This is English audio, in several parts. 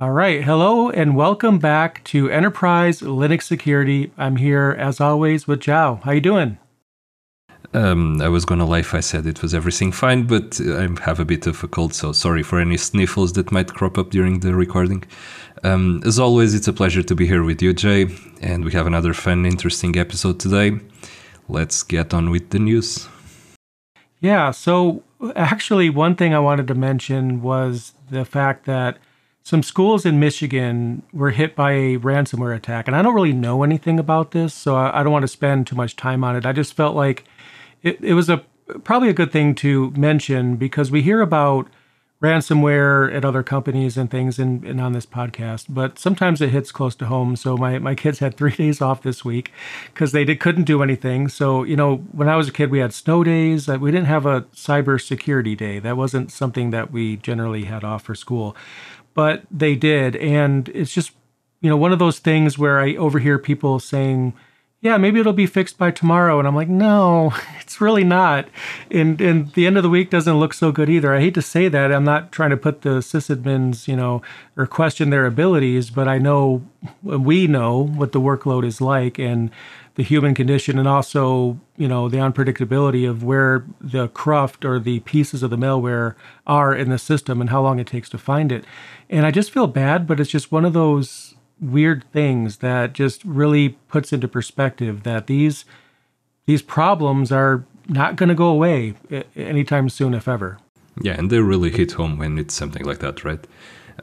All right. Hello and welcome back to Enterprise Linux Security. I'm here as always with Joao. How you doing? Um, I was gonna lie if I said it was everything fine, but I have a bit of a cold, so sorry for any sniffles that might crop up during the recording. Um, as always, it's a pleasure to be here with you, Jay, and we have another fun, interesting episode today. Let's get on with the news. Yeah, so actually, one thing I wanted to mention was the fact that some schools in Michigan were hit by a ransomware attack. And I don't really know anything about this, so I, don't want to spend too much time on it. I just felt like it, it was a probably a good thing to mention because we hear about ransomware at other companies and things and, and on this podcast, but sometimes it hits close to home. So my, my kids had three days off this week because they did, couldn't do anything. So, you know, when I was a kid, we had snow days. We didn't have a cyber security day. That wasn't something that we generally had off for school but they did. And it's just, you know, one of those things where I overhear people saying, yeah, maybe it'll be fixed by tomorrow. And I'm like, no, it's really not. And and the end of the week doesn't look so good either. I hate to say that. I'm not trying to put the sysadmins, you know, or question their abilities, but I know we know what the workload is like and the human condition and also, you know, the unpredictability of where the cruft or the pieces of the malware are in the system and how long it takes to find it. And I just feel bad, but it's just one of those weird things that just really puts into perspective that these these problems are not going to go away anytime soon, if ever. Yeah, and they really hit home when it's something like that, right?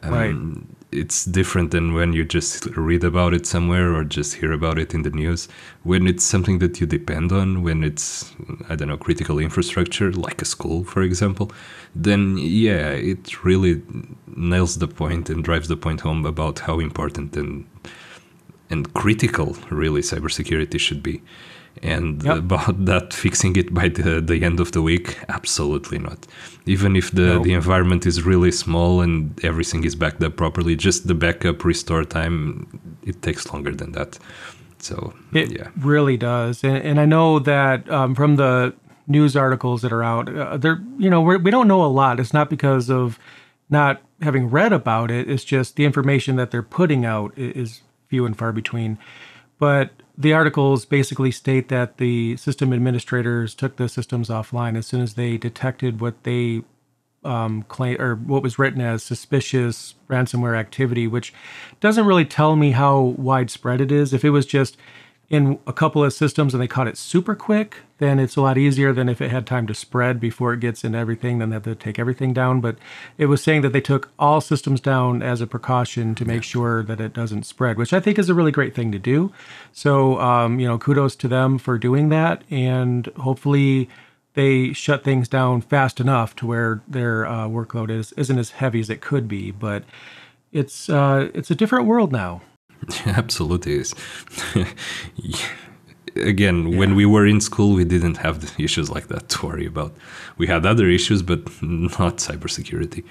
Um, right it's different than when you just read about it somewhere or just hear about it in the news. When it's something that you depend on, when it's, I don't know, critical infrastructure, like a school, for example, then yeah, it really nails the point and drives the point home about how important and and critical really cybersecurity should be. And yep. about that fixing it by the, the end of the week, absolutely not. Even if the, the environment is really small and everything is backed up properly, just the backup restore time, it takes longer than that. So it yeah. really does. And, and I know that um, from the news articles that are out, uh, there, you know, we're, we do not know a lot. It's not because of not having read about it. It's just the information that they're putting out is few and far between. But the articles basically state that the system administrators took the systems offline as soon as they detected what they um, claim or what was written as suspicious ransomware activity, which doesn't really tell me how widespread it is. If it was just in a couple of systems and they caught it super quick, then it's a lot easier than if it had time to spread before it gets in everything, then they have to take everything down. But it was saying that they took all systems down as a precaution to make sure that it doesn't spread, which I think is a really great thing to do. So, um, you know, kudos to them for doing that. And hopefully they shut things down fast enough to where their uh, workload is, isn't as heavy as it could be. But it's, uh, it's a different world now. Absolutely is. Again, yeah. when we were in school, we didn't have issues like that to worry about. We had other issues, but not cybersecurity.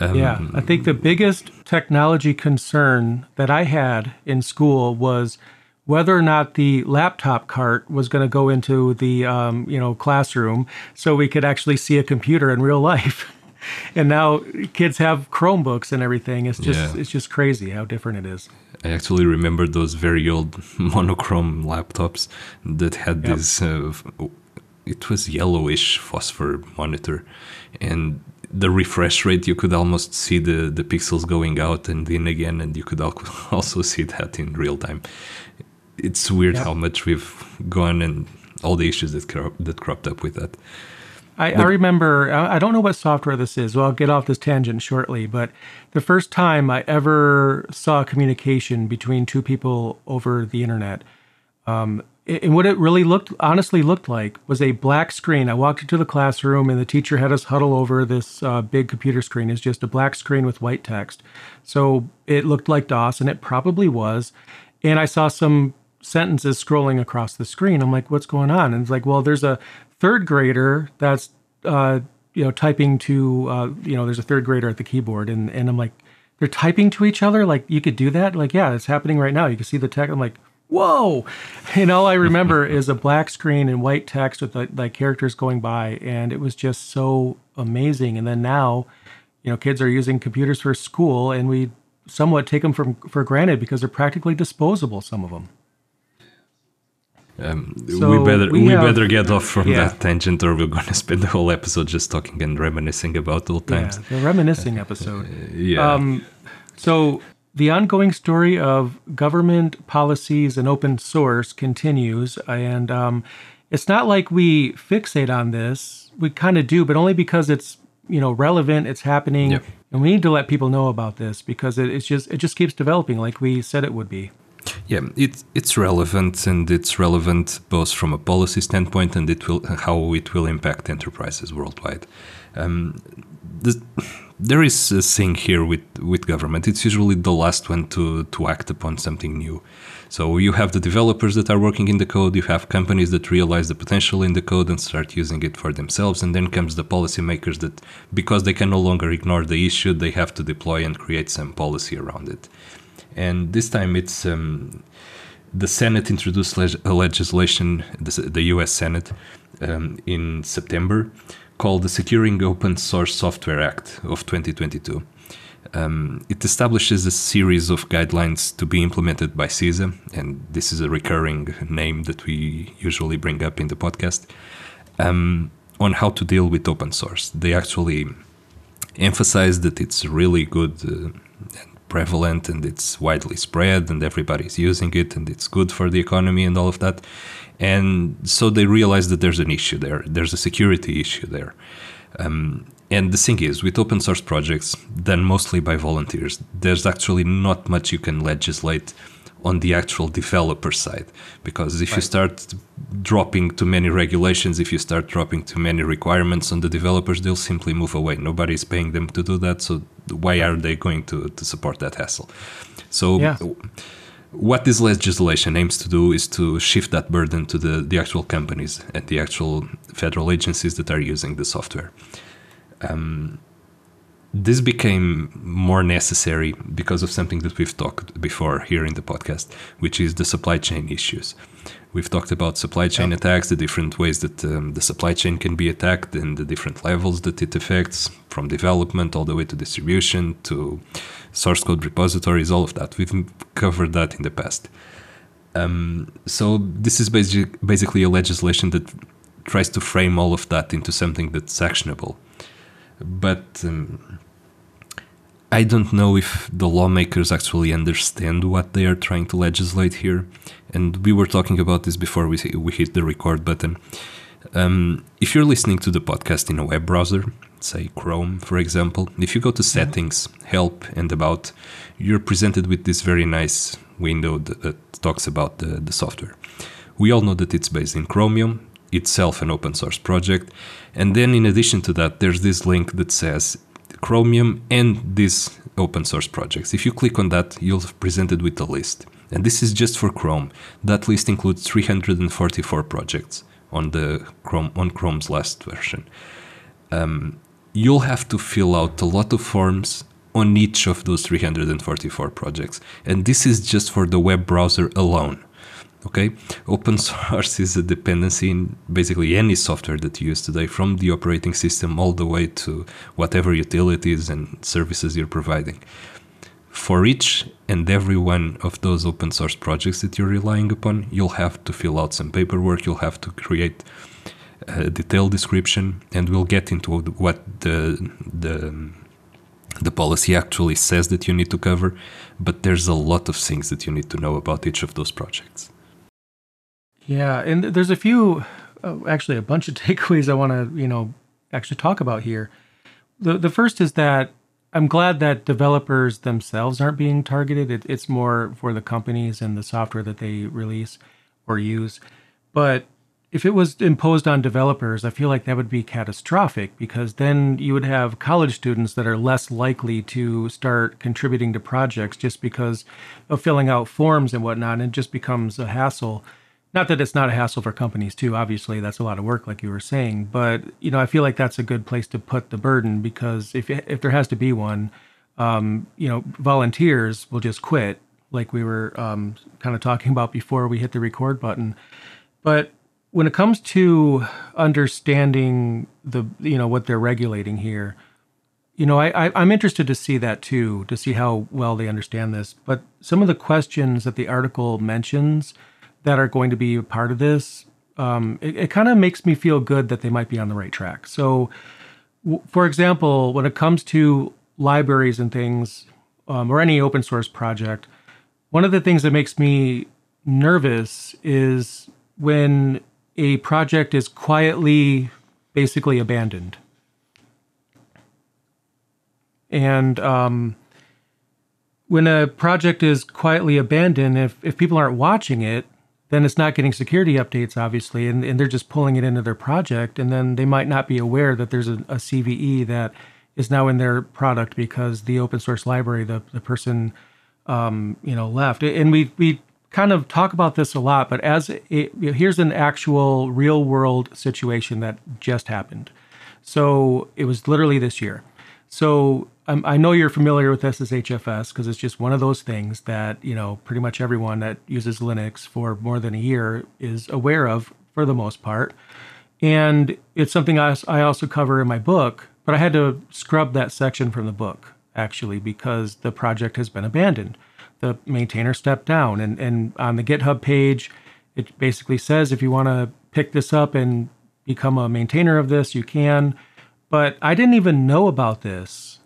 Um, yeah, I think the biggest technology concern that I had in school was whether or not the laptop cart was going to go into the um, you know classroom so we could actually see a computer in real life. and now kids have Chromebooks and everything. It's just yeah. it's just crazy how different it is. I actually remember those very old monochrome laptops that had yep. this. Uh, it was yellowish phosphor monitor, and the refresh rate you could almost see the the pixels going out and in again, and you could also see that in real time. It's weird yep. how much we've gone and all the issues that cro- that cropped up with that. I, I, remember, I don't know what software this is. Well, I'll get off this tangent shortly. But the first time I ever saw communication between two people over the internet, um, and what it really looked, honestly looked like, was a black screen. I walked into the classroom, and the teacher had us huddle over this uh, big computer screen. It's just a black screen with white text. So it looked like DOS, and it probably was. And I saw some sentences scrolling across the screen. I'm like, what's going on? And it's like, well, there's a third grader that's uh, you know typing to uh, you know there's a third grader at the keyboard and and I'm like they're typing to each other? Like you could do that? Like yeah it's happening right now. You can see the text I'm like whoa! And all I remember is a black screen and white text with like, like characters going by and it was just so amazing. And then now you know kids are using computers for school and we somewhat take them for, for granted because they're practically disposable, some of them. Um, So we better we we, have- better get off from yeah. that tangent, or we're going to spend the whole episode just talking and reminiscing about old Yeah, times. the reminiscing episode. Yeah, Um, so the ongoing story of government policies and open source continues, and um, it's not like we fixate on this. We kind of do, but only because it's you know relevant. It's happening, Yep. and we need to let people know about this because it, it's just it just keeps developing, like we said it would be. Yeah, it it's relevant, and it's relevant both from a policy standpoint and it will how it will impact enterprises worldwide. Um, the, there is a thing here with with government. It's usually the last one to to act upon something new. So you have the developers that are working in the code, you have companies that realize the potential in the code and start using it for themselves, and then comes the policymakers that because they can no longer ignore the issue, they have to deploy and create some policy around it. And this time it's um, the Senate introduced legislation, the, the US Senate, um, in September called the Securing Open Source Software Act of 2022. Um, it establishes a series of guidelines to be implemented by CISA, and this is a recurring name that we usually bring up in the podcast, um, on how to deal with open source. They actually emphasize that it's really good uh, prevalent and it's widely spread and everybody's using it and it's good for the economy and all of that. And so they realize that there's an issue there, there's a security issue there. Um, and the thing is, with open source projects done mostly by volunteers, there's actually not much you can legislate on the actual developer side. Because if you start dropping too many regulations, if you start dropping too many requirements on the developers, they'll simply move away. Nobody's paying them to do that. So why are they going to, to support that hassle? So Yeah. what this legislation aims to do is to shift that burden to the, the actual companies and the actual federal agencies that are using the software. Um, this became more necessary because of something that we've talked before here in the podcast, which is the supply chain issues. We've talked about supply chain attacks, the different ways that um, the supply chain can be attacked, and the different levels that it affects, from development all the way to distribution to source code repositories, all of that. We've covered that in the past. Um, so this is basic, basically a legislation that tries to frame all of that into something that's actionable. But um, I don't know if the lawmakers actually understand what they are trying to legislate here. And we were talking about this before we, we hit the record button. Um, if you're listening to the podcast in a web browser, say Chrome, for example, if you go to settings, help, and about, you're presented with this very nice window that, that talks about the, the software. We all know that it's based in Chromium, itself an open source project. And then, in addition to that, there's this link that says Chromium and these open source projects. If you click on that, you'll be presented with a list. And this is just for Chrome. That list includes 344 projects on the Chrome on Chrome's last version. Um, you'll have to fill out a lot of forms on each of those 344 projects, and this is just for the web browser alone. Okay, open source is a dependency in basically any software that you use today, from the operating system all the way to whatever utilities and services you're providing. For each and every one of those open source projects that you're relying upon, you'll have to fill out some paperwork, you'll have to create a detailed description, and we'll get into what the the the policy actually says that you need to cover. But there's a lot of things that you need to know about each of those projects. Yeah, and there's a few, uh, actually, a bunch of takeaways I want to, you know, actually talk about here. The the first is that I'm glad that developers themselves aren't being targeted. It, it's more for the companies and the software that they release or use. But if it was imposed on developers, I feel like that would be catastrophic because then you would have college students that are less likely to start contributing to projects just because of filling out forms and whatnot, and it just becomes a hassle. Not that it's not a hassle for companies too. Obviously, that's a lot of work, like you were saying. But you know, I feel like that's a good place to put the burden because if if there has to be one, um, you know, volunteers will just quit, like we were um, kind of talking about before we hit the record button. But when it comes to understanding the you know what they're regulating here, you know, I, I, I'm interested to see that too, to see how well they understand this. But some of the questions that the article mentions that are going to be a part of this, um, it, it kind of makes me feel good that they might be on the right track. So, w- for example, when it comes to libraries and things, um, or any open source project, one of the things that makes me nervous is when a project is quietly basically abandoned. And um, when a project is quietly abandoned, if, if people aren't watching it, then it's not getting security updates, obviously, and, and they're just pulling it into their project. And then they might not be aware that there's a, a CVE that is now in their product because the open source library, the, the person, um, you know, left. And we, we kind of talk about this a lot, but as it, here's an actual real world situation that just happened. So it was literally this year. So um, I know you're familiar with SSHFS because it's just one of those things that you know pretty much everyone that uses Linux for more than a year is aware of for the most part, and it's something I, I also cover in my book. But I had to scrub that section from the book actually because the project has been abandoned. The maintainer stepped down, and and on the GitHub page, it basically says if you want to pick this up and become a maintainer of this, you can. But I didn't even know about this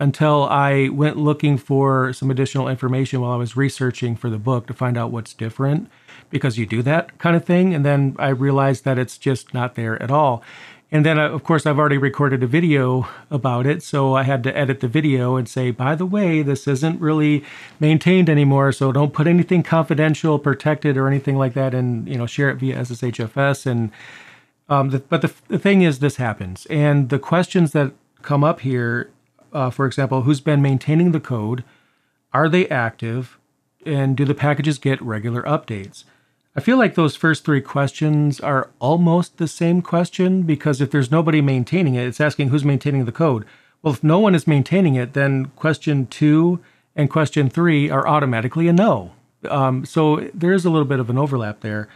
until I went looking for some additional information while I was researching for the book to find out what's different because you do that kind of thing. And then I realized that it's just not there at all. And then, uh, of course, I've already recorded a video about it. So I had to edit the video and say, by the way, this isn't really maintained anymore. So don't put anything confidential, protected, or anything like that and, you know, share it via SSHFS. And, um, the, but the, the thing is, this happens. And the questions that come up here, uh, for example, who's been maintaining the code? Are they active? And do the packages get regular updates? I feel like those first three questions are almost the same question because if there's nobody maintaining it, it's asking who's maintaining the code. Well, if no one is maintaining it, then question two and question three are automatically a no. Um, so there is a little bit of an overlap there.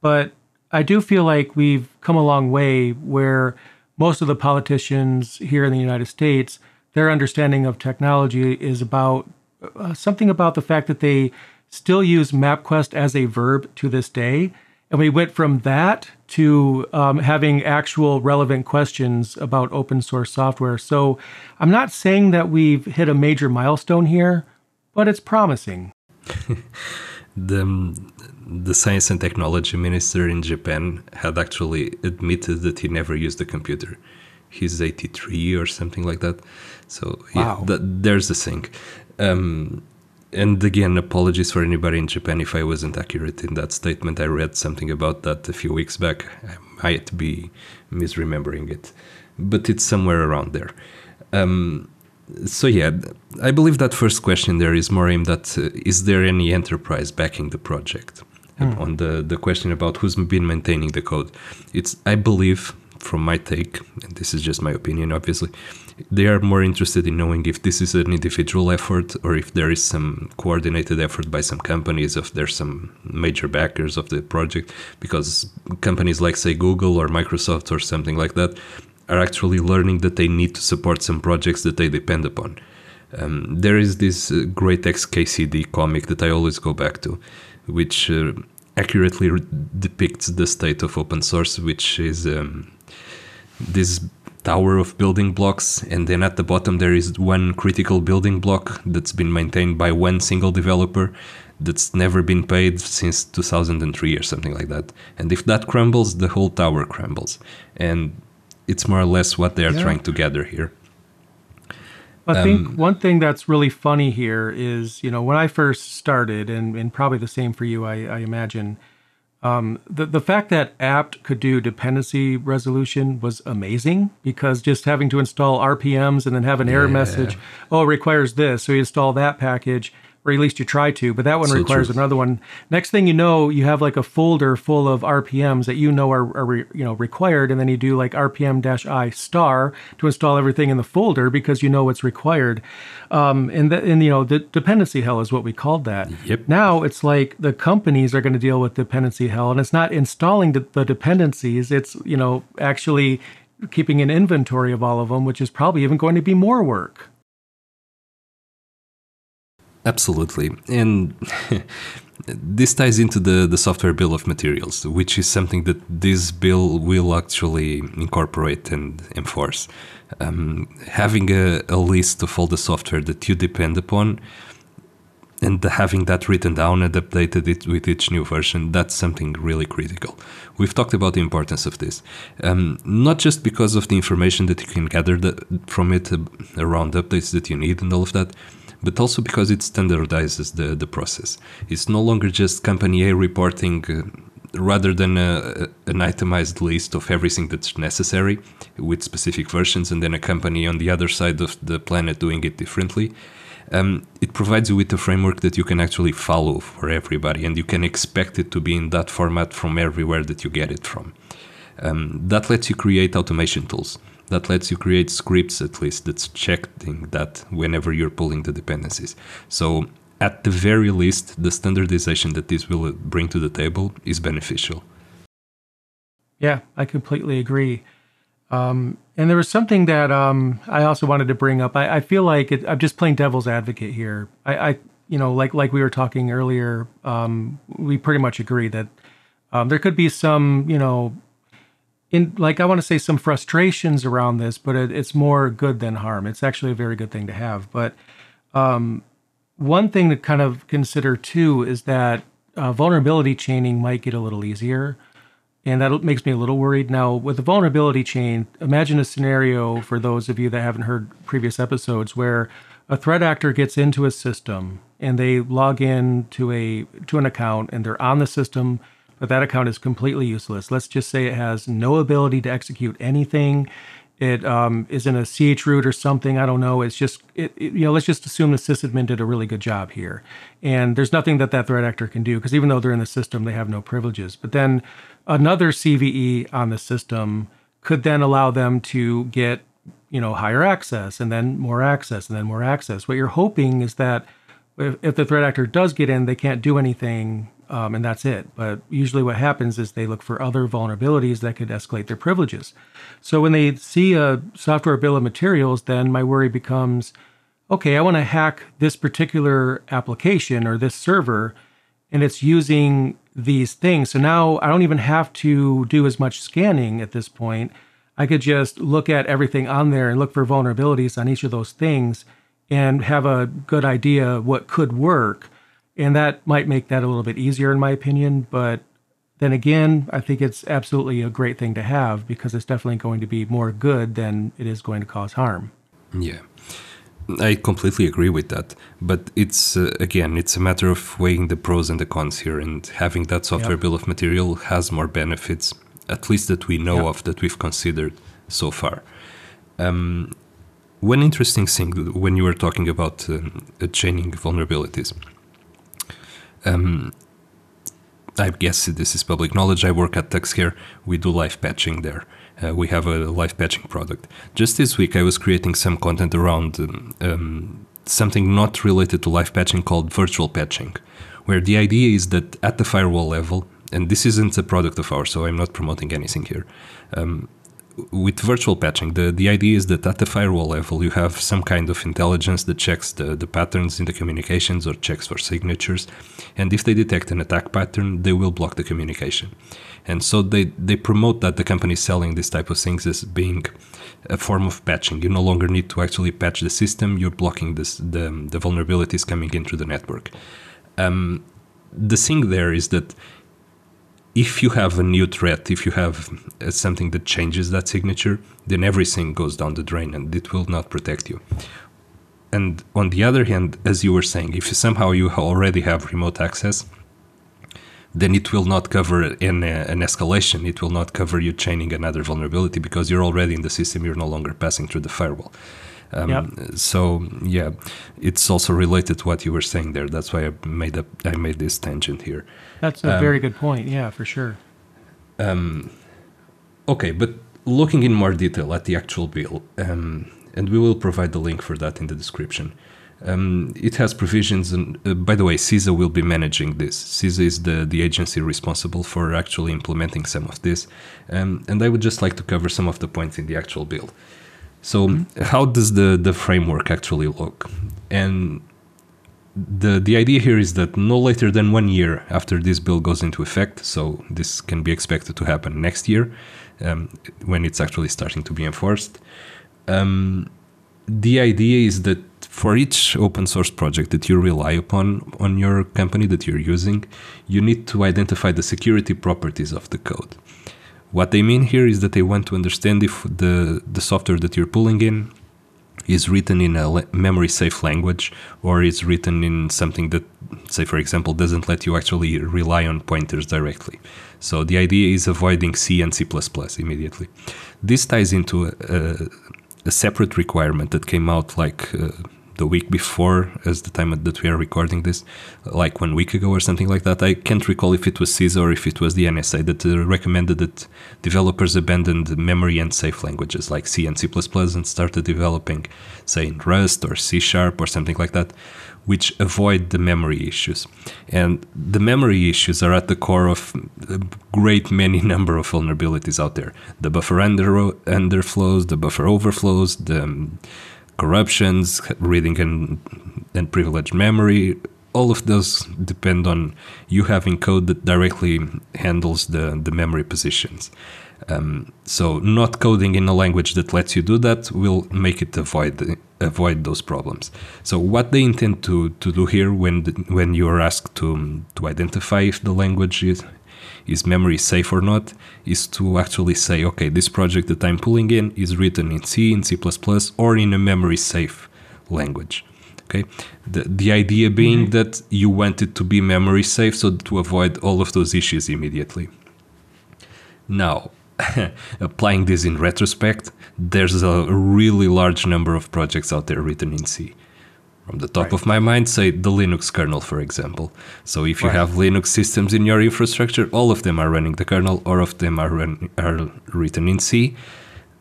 But I do feel like we've come a long way where most of the politicians here in the United States, their understanding of technology is about uh, something about the fact that they still use MapQuest as a verb to this day. And we went from that to um, having actual relevant questions about open source software. So I'm not saying that we've hit a major milestone here, but it's promising. the, the science and technology minister in Japan had actually admitted that he never used a computer. He's 83 or something like that. So wow. yeah, that, there's the thing. Um, and again, apologies for anybody in Japan if I wasn't accurate in that statement. I read something about that a few weeks back. I might be misremembering it, but it's somewhere around there. Um, so yeah, I believe that first question there is more aimed at uh, is there any enterprise backing the project? Mm. On the the question about who's been maintaining the code, it's I believe from my take, and this is just my opinion, obviously, they are more interested in knowing if this is an individual effort or if there is some coordinated effort by some companies, if there's some major backers of the project, because companies like, say, Google or Microsoft or something like that are actually learning that they need to support some projects that they depend upon. Um, there is this uh, great XKCD comic that I always go back to, which uh, accurately re- depicts the state of open source, which is um, this tower of building blocks, and then at the bottom there is one critical building block that's been maintained by one single developer that's never been paid since 2003 or something like that. And if that crumbles, the whole tower crumbles. And it's more or less what they are yeah. trying to gather here. I think um, one thing that's really funny here is, you know, when I first started, and, and probably the same for you, I, I imagine, um, the the fact that apt could do dependency resolution was amazing because just having to install RPMs and then have an error yeah. message, oh, it requires this, so you install that package, or at least you try to, but that one so requires true. another one. Next thing you know, you have like a folder full of RPMs that you know are, are you know required, and then you do like RPM dash I star to install everything in the folder because you know what's required. Um, and the, and you know the dependency hell is what we called that. Yep. Now it's like the companies are going to deal with dependency hell, and it's not installing the, the dependencies; it's you know actually keeping an inventory of all of them, which is probably even going to be more work. Absolutely. And this ties into the, the software bill of materials, which is something that this bill will actually incorporate and enforce. Um, having a, a list of all the software that you depend upon and having that written down and updated it with each new version, that's something really critical. We've talked about the importance of this, um, not just because of the information that you can gather the, from it uh, around updates that you need and all of that, but also because it standardizes the, the process. It's no longer just company A reporting. Uh, rather than a, an itemized list of everything that's necessary with specific versions and then a company on the other side of the planet doing it differently um, it provides you with a framework that you can actually follow for everybody and you can expect it to be in that format from everywhere that you get it from um, that lets you create automation tools that lets you create scripts at least that's checking that whenever you're pulling the dependencies. So at the very least, the standardization that this will bring to the table is beneficial. Yeah, I completely agree. Um, and there was something that um, I also wanted to bring up. I, I feel like it, I'm just playing devil's advocate here. I, I, you know, like like we were talking earlier, um, we pretty much agree that um, there could be some, you know, in like I want to say some frustrations around this, but it, it's more good than harm. It's actually a very good thing to have. But um, one thing to kind of consider too is that uh, vulnerability chaining might get a little easier, and that makes me a little worried. Now, with the vulnerability chain, imagine a scenario for those of you that haven't heard previous episodes where a threat actor gets into a system and they log in to a to an account and they're on the system but that account is completely useless. Let's just say it has no ability to execute anything. It um, is in a chroot or something. I don't know. It's just, it, it, you know, let's just assume the sysadmin did a really good job here. And there's nothing that that threat actor can do because even though they're in the system, they have no privileges. But then another CVE on the system could then allow them to get, you know, higher access and then more access and then more access. What you're hoping is that if, if the threat actor does get in, they can't do anything um, and that's it. But usually, what happens is they look for other vulnerabilities that could escalate their privileges. So when they see a software bill of materials, then my worry becomes, okay, I want to hack this particular application or this server, and it's using these things. So now I don't even have to do as much scanning at this point. I could just look at everything on there and look for vulnerabilities on each of those things and have a good idea what could work and that might make that a little bit easier, in my opinion. But then again, I think it's absolutely a great thing to have because it's definitely going to be more good than it is going to cause harm. Yeah. I completely agree with that, but it's uh, again, it's a matter of weighing the pros and the cons here, and having that software yep. bill of material has more benefits, at least that we know yep. of, that we've considered so far. Um, one interesting thing when you were talking about um, chaining vulnerabilities, um, I guess this is public knowledge. I work at TuxCare. We do live patching there. Uh, we have a live patching product. Just this week, I was creating some content around um, um, something not related to live patching called virtual patching, where the idea is that at the firewall level, and this isn't a product of ours, so I'm not promoting anything here. Um, with virtual patching, the, the idea is that at the firewall level, you have some kind of intelligence that checks the, the patterns in the communications or checks for signatures. And if they detect an attack pattern, they will block the communication. And so they, they promote that the company selling this type of things as being a form of patching. You no longer need to actually patch the system, you're blocking this, the, the vulnerabilities coming into the network. Um, the thing there is that if you have a new threat, if you have uh, something that changes that signature, then everything goes down the drain and it will not protect you. And on the other hand, as you were saying, if somehow you already have remote access, then it will not cover an, uh, an escalation. It will not cover you chaining another vulnerability because you're already in the system. You're no longer passing through the firewall. Um, yep. So yeah, it's also related to what you were saying there. That's why I made up I made this tangent here. That's a um, very good point. Yeah, for sure. Um, okay, but looking in more detail at the actual bill, um, and we will provide the link for that in the description. Um, it has provisions, and uh, by the way, CISA will be managing this. CISA is the, the agency responsible for actually implementing some of this. Um, and I would just like to cover some of the points in the actual bill. So, mm-hmm. how does the, the framework actually look? And the the idea here is that no later than one year after this bill goes into effect, so this can be expected to happen next year, um, when it's actually starting to be enforced. Um, the idea is that for each open source project that you rely upon on your company that you're using, you need to identify the security properties of the code. What they mean here is that they want to understand if the, the software that you're pulling in is written in a memory safe language or is written in something that, say, for example, doesn't let you actually rely on pointers directly. So the idea is avoiding C and C immediately. This ties into a, a separate requirement that came out like uh, the week before, as the time that we are recording this, like one week ago or something like that. I can't recall if it was CISA or if it was the NSA that uh, recommended that developers abandoned memory and safe languages like C and C and started developing, say, in Rust or C Sharp or something like that, which avoid the memory issues. And the memory issues are at the core of a great many number of vulnerabilities out there. The buffer under, underflows, the buffer overflows, the um, corruptions, reading and, and privileged memory. All of those depend on you having code that directly handles the, the memory positions. Um, so not coding in a language that lets you do that will make it avoid avoid those problems. So what they intend to, to do here when the, when you are asked to to identify if the language is is memory safe or not is to actually say, okay, this project that I'm pulling in is written in C, in C++, or in a memory safe language. Okay, the, the idea being mm-hmm. that you want it to be memory safe so to avoid all of those issues immediately. Now, applying this in retrospect, there's a really large number of projects out there written in C from the top right. of my mind, say the Linux kernel, for example. So if you right. have Linux systems in your infrastructure, all of them are running the kernel, all of them are, run, are written in C.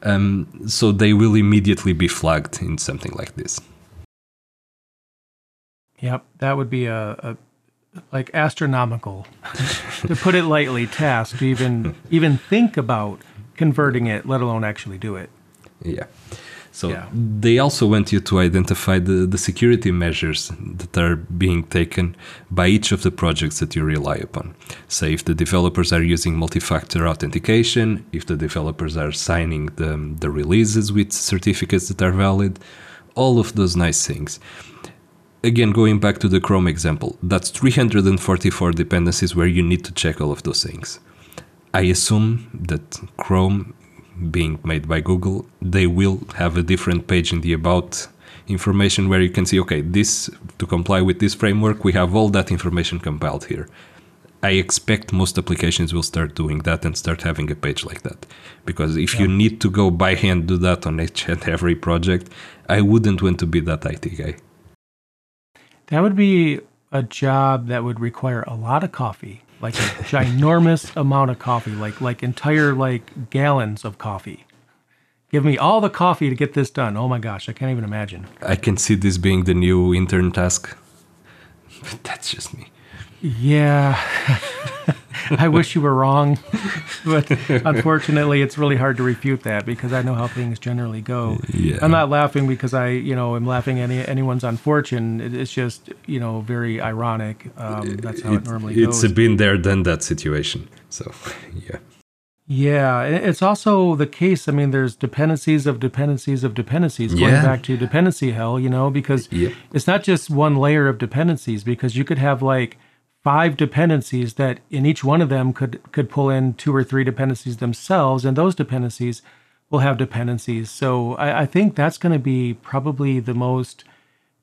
Um, so they will immediately be flagged in something like this. Yep, that would be a, a like astronomical, to put it lightly, task to even even think about converting it, let alone actually do it. Yeah. So yeah. they also want you to identify the, the security measures that are being taken by each of the projects that you rely upon. Say if the developers are using multi-factor authentication, if the developers are signing the, the releases with certificates that are valid, all of those nice things. Again, going back to the Chrome example, that's 344 dependencies where you need to check all of those things. I assume that Chrome being made by Google, they will have a different page in the about information where you can see, okay, this to comply with this framework, we have all that information compiled here. I expect most applications will start doing that and start having a page like that. Because if yeah. you need to go by hand do that on each and every project, I wouldn't want to be that IT guy. That would be a job that would require a lot of coffee like a ginormous amount of coffee, like like entire like gallons of coffee. Give me all the coffee to get this done. Oh my gosh, I can't even imagine. I can see this being the new intern task. But that's just me. Yeah. I wish you were wrong, but unfortunately, it's really hard to refute that because I know how things generally go. Yeah. I'm not laughing because I, you know, I'm laughing any anyone's unfortunate. It's just, you know, very ironic. Um, that's how it, it normally it's goes. It's been there, done that situation. So, yeah. Yeah, it's also the case. I mean, there's dependencies of dependencies of dependencies going yeah. back to dependency hell, you know, because yep. it's not just one layer of dependencies, because you could have like five dependencies that in each one of them could could pull in two or three dependencies themselves, and those dependencies will have dependencies. So I, I think that's going to be probably the most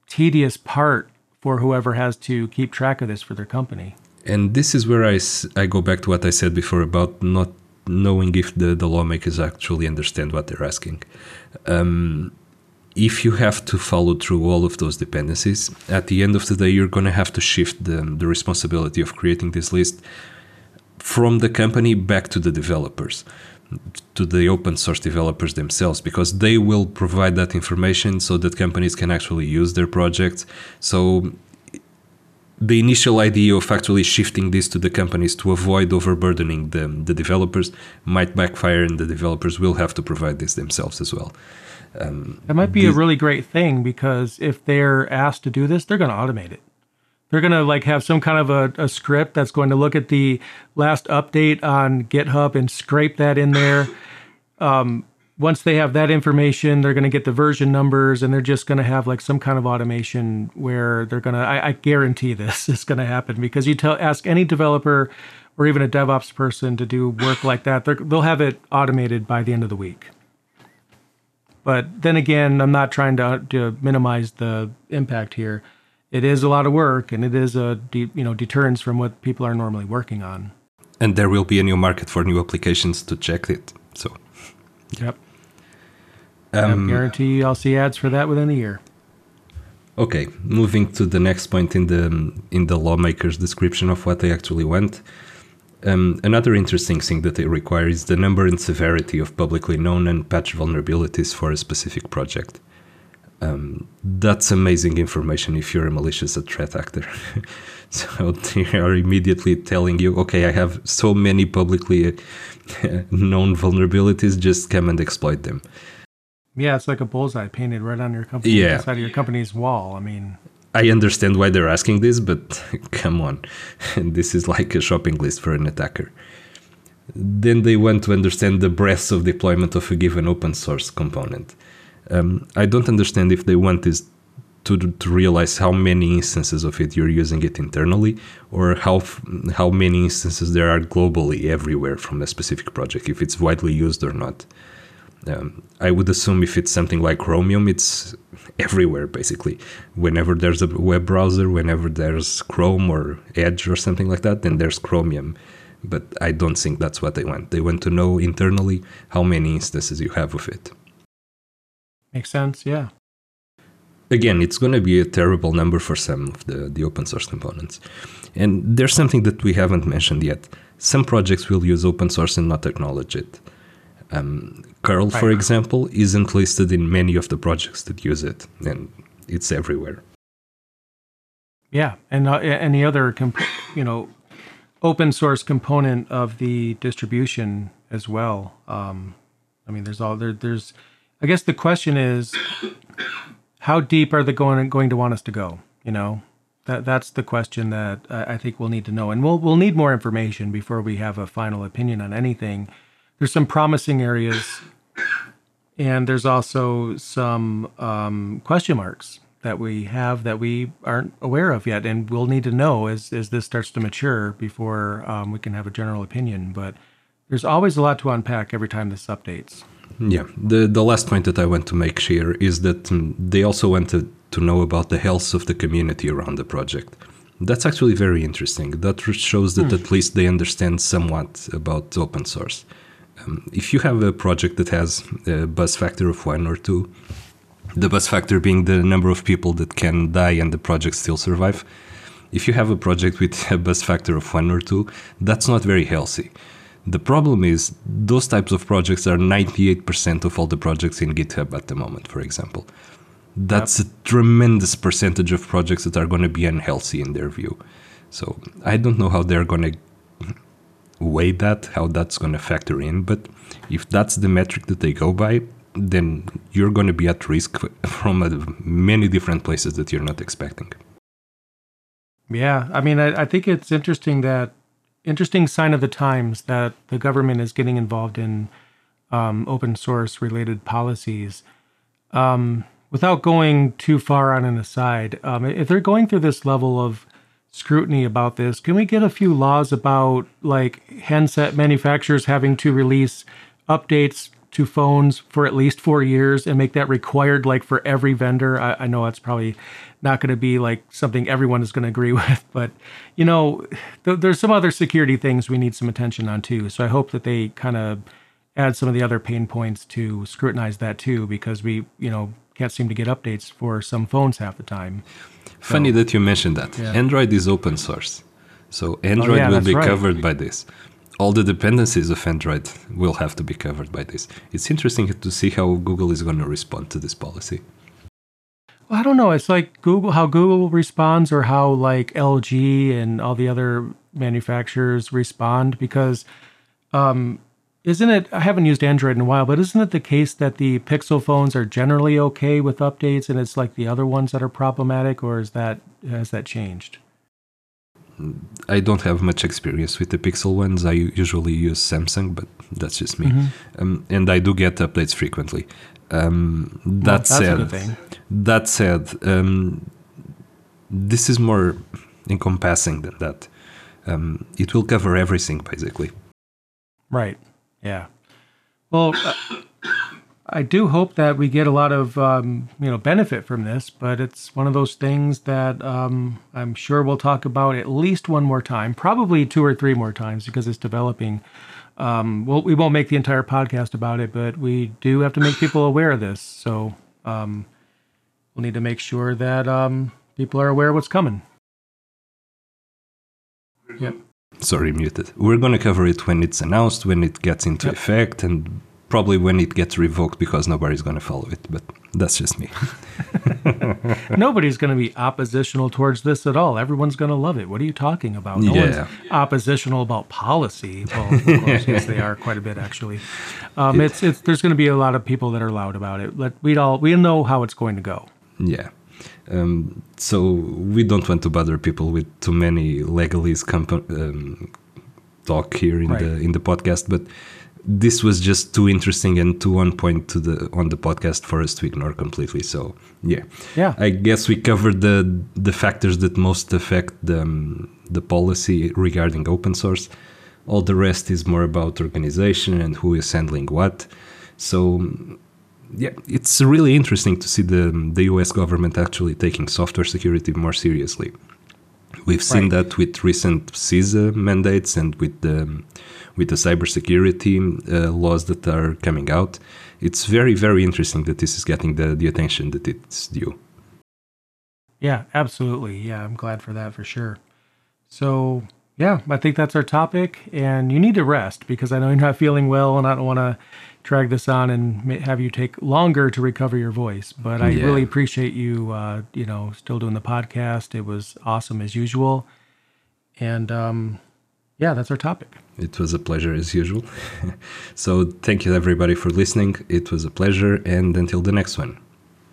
tedious part for whoever has to keep track of this for their company. And this is where I, I go back to what I said before about not knowing if the, the lawmakers actually understand what they're asking. Um, if you have to follow through all of those dependencies, at the end of the day, you're going to have to shift the, the responsibility of creating this list from the company back to the developers. to the open source developers themselves because they will provide that information so that companies can actually use their projects. So the initial idea of actually shifting this to the companies to avoid overburdening the, the developers might backfire and the developers will have to provide this themselves as well. Um, that might be a really great thing because if they're asked to do this, they're going to automate it. They're going to like have some kind of a, a, script that's going to look at the last update on GitHub and scrape that in there. Um, once they have that information, they're going to get the version numbers and they're just going to have like some kind of automation where they're going to, I, guarantee this is going to happen because you tell, ask any developer or even a DevOps person to do work like that, they'll have it automated by the end of the week. But then again, I'm not trying to, to minimize the impact here. It is a lot of work and it is a, de- you know, deterrence from what people are normally working on. And there will be a new market for new applications to check it. So, yep. Um, I guarantee you I'll see ads for that within a year. Okay, moving to the next point in the in the lawmaker's description of what they actually want. Um, another interesting thing that they require is the number and severity of publicly known and patched vulnerabilities for a specific project. Um, that's amazing information if you're a malicious threat actor. so they are immediately telling you, okay, I have so many publicly known vulnerabilities, just come and exploit them. Yeah, it's like a bullseye painted right on your company, yeah. inside of your company's wall. I mean, I understand why they're asking this, but come on, this is like a shopping list for an attacker. Then they want to understand the breadth of deployment of a given open source component. Um, I don't understand if they want this to, to realize how many instances of it you're using it internally or how how many instances there are globally everywhere from a specific project if it's widely used or not um, I would assume if it's something like Chromium, it's everywhere basically. Whenever there's a web browser, whenever there's Chrome or Edge or something like that, then there's Chromium. But I don't think that's what they want. They want to know internally how many instances you have of it. Makes sense, yeah. Again, it's going to be a terrible number for some of the, the open source components. And there's something that we haven't mentioned yet. Some projects will use open source and not acknowledge it. Um, curl, for example, isn't listed in many of the projects that use it, and it's everywhere. Yeah, and uh, any other, comp- you know, open source component of the distribution as well. Um, I mean, there's all there. There's, I guess the question is, how deep are they going going to want us to go? You know, that that's the question that I, I think we'll need to know, and we'll we'll need more information before we have a final opinion on anything there's some promising areas, and there's also some um, question marks that we have that we aren't aware of yet, and we'll need to know as as this starts to mature before um, we can have a general opinion. But there's always a lot to unpack every time this updates. Yeah, the the last point that I want to make here is that um, they also wanted to know about the health of the community around the project. That's actually very interesting. That shows that hmm. at least they understand somewhat about open source. Um, if you have a project that has a bus factor of one or two, the bus factor being the number of people that can die and the project still survive, if you have a project with a bus factor of one or two, that's not very healthy. The problem is those types of projects are 98% of all the projects in GitHub at the moment, for example. That's yep. a tremendous percentage of projects that are going to be unhealthy in their view. So I don't know how they're going to weigh that, how that's going to factor in. But if that's the metric that they go by, then you're going to be at risk from many different places that you're not expecting. Yeah, I mean, I, I, think it's interesting that interesting sign of the times that the government is getting involved in um, open source related policies. Um, without going too far on an aside, um, if they're going through this level of scrutiny about this. Can we get a few laws about like handset manufacturers having to release updates to phones for at least four years and make that required like for every vendor? I, I know that's probably not going to be like something everyone is going to agree with, but you know, th- there's some other security things we need some attention on too. So I hope that they kind of add some of the other pain points to scrutinize that too, because we, you know, can't seem to get updates for some phones half the time. Funny so, that you mentioned that. Yeah. Android is open source. So Android oh, yeah, will be right. covered by this. all the dependencies of Android will have to be covered by this. It's interesting to see how Google is going to respond to this policy. Well, I don't know. It's like Google, how Google responds, or how like LG and all the other manufacturers respond. Because um, isn't it? I haven't used Android in a while, but isn't it the case that the Pixel phones are generally okay with updates, and it's like the other ones that are problematic, or is that has that changed? I don't have much experience with the Pixel ones. I usually use Samsung, but that's just me. Mm-hmm. Um, and I do get updates frequently. Um, that well, said, that said, um, this is more encompassing than that. Um, it will cover everything basically. Right. Yeah. Well, uh, I do hope that we get a lot of um, you know benefit from this, but it's one of those things that um, I'm sure we'll talk about at least one more time, probably two or three more times because it's developing. Um, well, we won't make the entire podcast about it, but we do have to make people aware of this. So um, we'll need to make sure that um, people are aware of what's coming. Yep. Sorry, muted. We're going to cover it when it's announced, when it gets into yep. effect, and probably when it gets revoked because nobody's going to follow it. But that's just me. Nobody's going to be oppositional towards this at all. Everyone's going to love it. What are you talking about? No yeah. one's oppositional about policy. Well, of course, yes, they are quite a bit actually. Um, it's it's there's going to be a lot of people that are loud about it. Let we all we know how it's going to go. Yeah. Um, so we don't want to bother people with too many legalese comp- um, talk here in right. the in the podcast, but this was just too interesting and too on point to the on the podcast for us to ignore completely. So yeah, yeah. I guess we covered the the factors that most affect the um, the policy regarding open source. All the rest is more about organization and who is handling what. So yeah, it's really interesting to see the the U.S. government actually taking software security more seriously. We've seen right. that with recent CISA mandates and with the with the cybersecurity uh, laws that are coming out. It's very very interesting that this is getting the the attention that it's due. Yeah, absolutely. Yeah, I'm glad for that for sure. So yeah, I think that's our topic, and you need to rest because I know you're not feeling well, and I don't want to drag this on and have you take longer to recover your voice. But I yeah. really appreciate you, uh, you know, still doing the podcast. It was awesome as usual, and um, yeah, that's our topic. It was a pleasure as usual. so thank you everybody for listening. It was a pleasure, and until the next one.